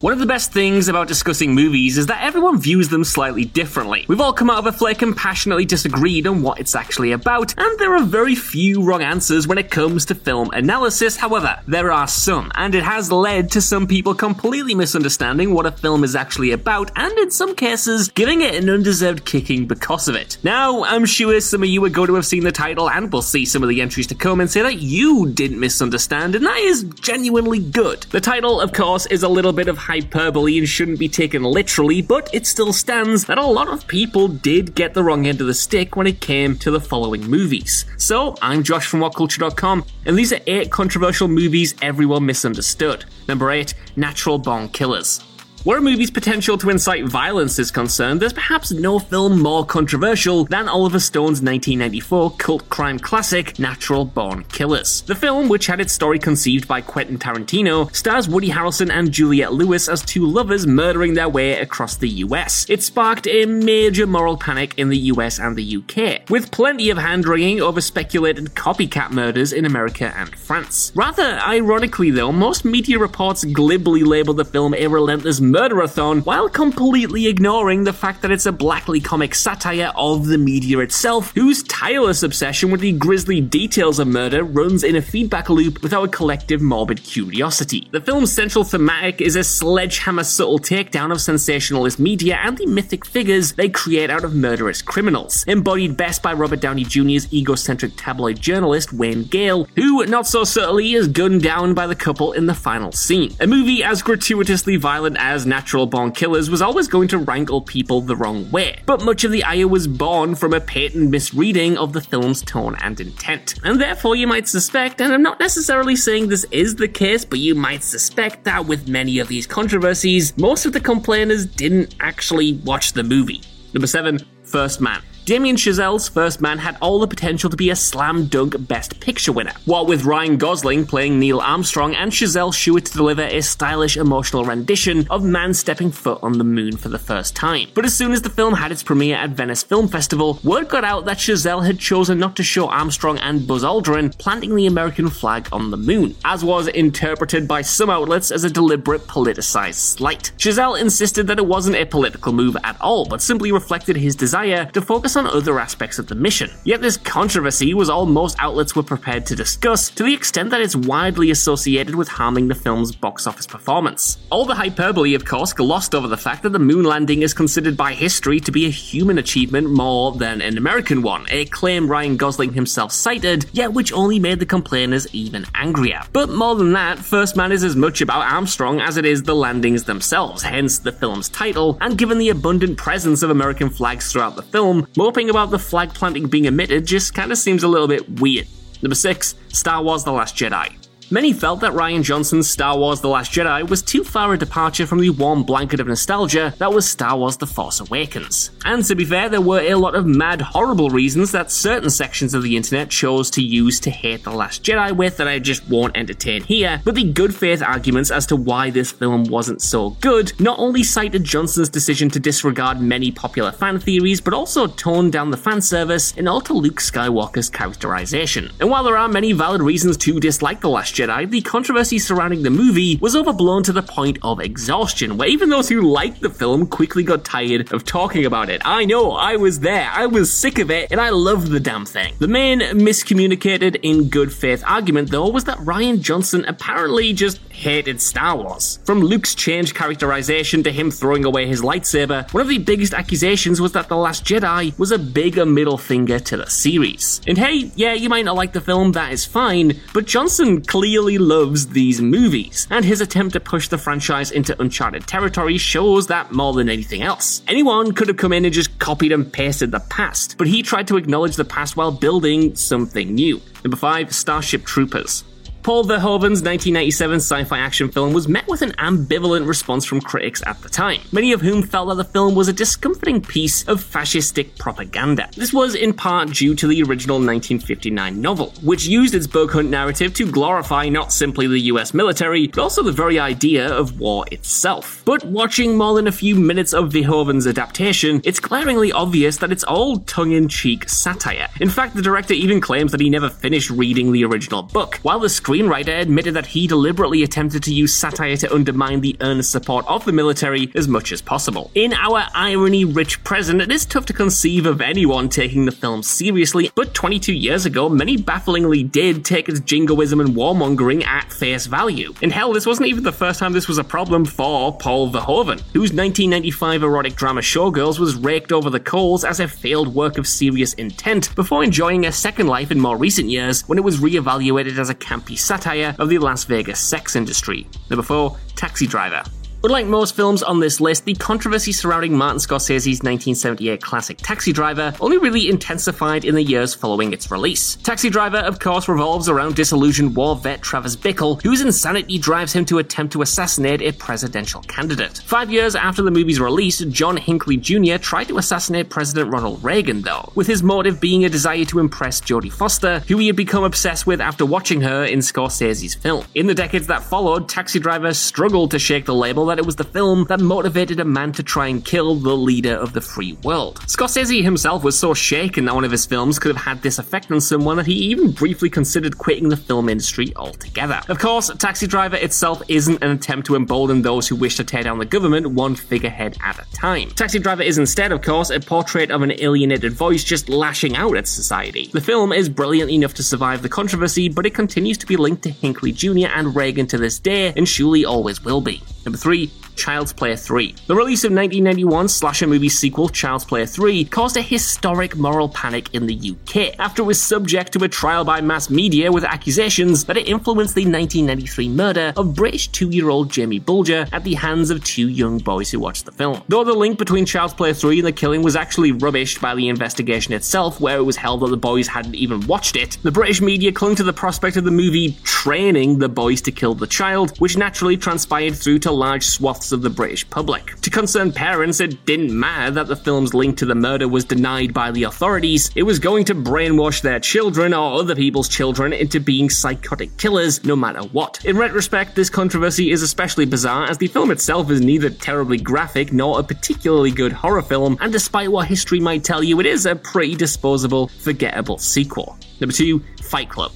One of the best things about discussing movies is that everyone views them slightly differently. We've all come out of a flick and passionately disagreed on what it's actually about, and there are very few wrong answers when it comes to film analysis. However, there are some, and it has led to some people completely misunderstanding what a film is actually about, and in some cases, giving it an undeserved kicking because of it. Now, I'm sure some of you are going to have seen the title and will see some of the entries to come and say that you didn't misunderstand, and that is genuinely good. The title, of course, is a little bit of hyperbole and shouldn't be taken literally, but it still stands that a lot of people did get the wrong end of the stick when it came to the following movies. So, I'm Josh from WhatCulture.com, and these are 8 controversial movies everyone misunderstood. Number 8, Natural Born Killers. Where a movie's potential to incite violence is concerned, there's perhaps no film more controversial than Oliver Stone's 1994 cult crime classic, Natural Born Killers. The film, which had its story conceived by Quentin Tarantino, stars Woody Harrelson and Juliette Lewis as two lovers murdering their way across the US. It sparked a major moral panic in the US and the UK, with plenty of hand wringing over speculated copycat murders in America and France. Rather ironically, though, most media reports glibly label the film a relentless murderathon while completely ignoring the fact that it's a blackly comic satire of the media itself, whose tireless obsession with the grisly details of murder runs in a feedback loop with our collective morbid curiosity. The film's central thematic is a sledgehammer subtle takedown of sensationalist media and the mythic figures they create out of murderous criminals, embodied best by Robert Downey Jr.'s egocentric tabloid journalist Wayne Gale, who, not so subtly, is gunned down by the couple in the final scene. A movie as gratuitously violent as Natural Born Killers was always going to wrangle people the wrong way, but much of the ire was born from a patent misreading of the film's tone and intent. And therefore, you might suspect, and I'm not necessarily saying this is the case, but you might suspect that with many of these controversies, most of the complainers didn't actually watch the movie. Number 7, First Man. Damien Chazelle's First Man had all the potential to be a slam dunk Best Picture winner. What with Ryan Gosling playing Neil Armstrong and Chazelle sure to deliver a stylish emotional rendition of man stepping foot on the moon for the first time. But as soon as the film had its premiere at Venice Film Festival, word got out that Chazelle had chosen not to show Armstrong and Buzz Aldrin planting the American flag on the moon, as was interpreted by some outlets as a deliberate politicized slight. Chazelle insisted that it wasn't a political move at all, but simply reflected his desire to focus on other aspects of the mission. Yet this controversy was all most outlets were prepared to discuss, to the extent that it's widely associated with harming the film's box office performance. All the hyperbole, of course, glossed over the fact that the moon landing is considered by history to be a human achievement more than an American one, a claim Ryan Gosling himself cited, yet which only made the complainers even angrier. But more than that, First Man is as much about Armstrong as it is the landings themselves, hence the film's title, and given the abundant presence of American flags throughout the film, moping about the flag planting being omitted just kinda seems a little bit weird. Number 6, Star Wars The Last Jedi. Many felt that Rian Johnson's Star Wars The Last Jedi was too far a departure from the warm blanket of nostalgia that was Star Wars The Force Awakens. And to be fair, there were a lot of mad, horrible reasons that certain sections of the internet chose to use to hate The Last Jedi with that I just won't entertain here, but the good faith arguments as to why this film wasn't so good not only cited Johnson's decision to disregard many popular fan theories, but also toned down the fan service and alter Luke Skywalker's characterization. And while there are many valid reasons to dislike The Last Jedi, the controversy surrounding the movie was overblown to the point of exhaustion, where even those who liked the film quickly got tired of talking about it. I know, I was there, I was sick of it, and I loved the damn thing. The main miscommunicated in good faith argument, though, was that Rian Johnson apparently just hated Star Wars. From Luke's changed characterization to him throwing away his lightsaber, one of the biggest accusations was that The Last Jedi was a bigger middle finger to the series. And hey, yeah, you might not like the film, that is fine, but Johnson clearly loves these movies, and his attempt to push the franchise into uncharted territory shows that more than anything else. Anyone could have come in and just copied and pasted the past, but he tried to acknowledge the past while building something new. Number 5 Starship Troopers. Paul Verhoeven's 1997 sci fi action film was met with an ambivalent response from critics at the time, many of whom felt that the film was a discomforting piece of fascistic propaganda. This was in part due to the original 1959 novel, which used its bug hunt narrative to glorify not simply the US military, but also the very idea of war itself. But watching more than a few minutes of Verhoeven's adaptation, it's glaringly obvious that it's all tongue in cheek satire. In fact, the director even claims that he never finished reading the original book, while the screen screenwriter admitted that he deliberately attempted to use satire to undermine the earnest support of the military as much as possible. In our irony rich present, it is tough to conceive of anyone taking the film seriously, but 22 years ago, many bafflingly did take its jingoism and warmongering at face value. And hell, this wasn't even the first time this was a problem for Paul Verhoeven, whose 1995 erotic drama Showgirls was raked over the coals as a failed work of serious intent before enjoying a second life in more recent years when it was re-evaluated as a campy satire of the Las Vegas sex industry. Number 4, Taxi Driver. Unlike most films on this list, the controversy surrounding Martin Scorsese's 1978 classic Taxi Driver only really intensified in the years following its release. Taxi Driver, of course, revolves around disillusioned war vet Travis Bickle, whose insanity drives him to attempt to assassinate a presidential candidate. Five years after the movie's release, John Hinckley Jr. tried to assassinate President Ronald Reagan, though, with his motive being a desire to impress Jodie Foster, who he had become obsessed with after watching her in Scorsese's film. In the decades that followed, Taxi Driver struggled to shake the label that it was the film that motivated a man to try and kill the leader of the free world. Scorsese himself was so shaken that one of his films could have had this effect on someone that he even briefly considered quitting the film industry altogether. Of course, Taxi Driver itself isn't an attempt to embolden those who wish to tear down the government one figurehead at a time. Taxi Driver is instead, of course, a portrait of an alienated voice just lashing out at society. The film is brilliant enough to survive the controversy, but it continues to be linked to Hinckley Jr. and Reagan to this day, and surely always will be. Number 3, Child's Play 3. The release of 1991 slasher movie sequel Child's Play 3 caused a historic moral panic in the UK after it was subject to a trial by mass media with accusations that it influenced the 1993 murder of British two-year-old Jamie Bulger at the hands of two young boys who watched the film. Though the link between Child's Play 3 and the killing was actually rubbished by the investigation itself, where it was held that the boys hadn't even watched it, the British media clung to the prospect of the movie training the boys to kill the child, which naturally transpired through to large swaths of the British public. To concerned parents, it didn't matter that the film's link to the murder was denied by the authorities, it was going to brainwash their children or other people's children into being psychotic killers no matter what. In retrospect, this controversy is especially bizarre as the film itself is neither terribly graphic nor a particularly good horror film, and despite what history might tell you, it is a pretty disposable, forgettable sequel. Number 2, Fight Club.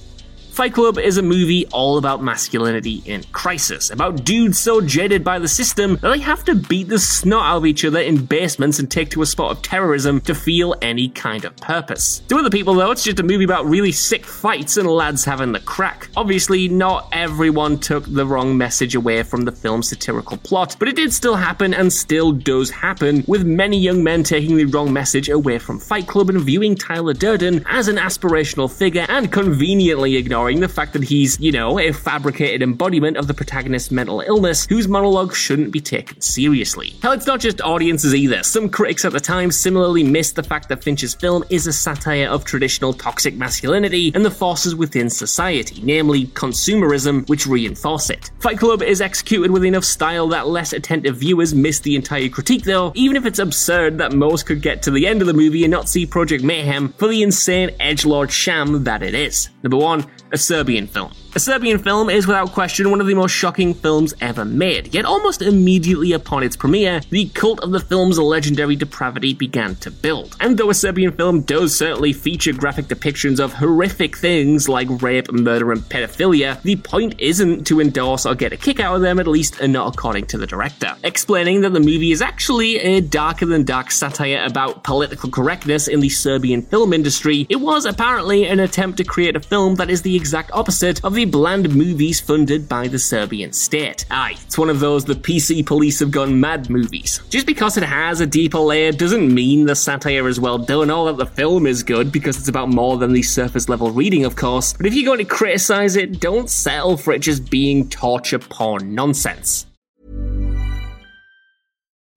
Fight Club is a movie all about masculinity in crisis, about dudes so jaded by the system that they have to beat the snot out of each other in basements and take to a spot of terrorism to feel any kind of purpose. To other people, though, it's just a movie about really sick fights and lads having the crack. Obviously, not everyone took the wrong message away from the film's satirical plot, but it did still happen and still does happen, with many young men taking the wrong message away from Fight Club and viewing Tyler Durden as an aspirational figure and conveniently ignoring ignoring the fact that he's, you know, a fabricated embodiment of the protagonist's mental illness whose monologue shouldn't be taken seriously. Hell, it's not just audiences either. Some critics at the time similarly missed the fact that Fincher's film is a satire of traditional toxic masculinity and the forces within society, namely consumerism, which reinforce it. Fight Club is executed with enough style that less attentive viewers miss the entire critique though, even if it's absurd that most could get to the end of the movie and not see Project Mayhem for the insane edgelord sham that it is. Number one, a Serbian film. A Serbian film is without question one of the most shocking films ever made, yet almost immediately upon its premiere, the cult of the film's legendary depravity began to build. And though a Serbian film does certainly feature graphic depictions of horrific things like rape, murder, and pedophilia, the point isn't to endorse or get a kick out of them, at least not according to the director. Explaining that the movie is actually a darker than dark satire about political correctness in the Serbian film industry, it was apparently an attempt to create a film that is the exact opposite of the very bland movies funded by the Serbian state. Aye, it's one of those the PC police have gone mad movies. Just because it has a deeper layer doesn't mean the satire is well done or that the film is good because it's about more than the surface level reading, of course. But if you're going to criticize it, don't settle for it just being torture porn nonsense.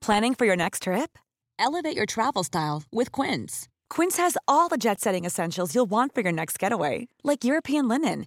Planning for your next trip? Elevate your travel style with Quince. Quince has all the jet setting essentials you'll want for your next getaway, like European linen,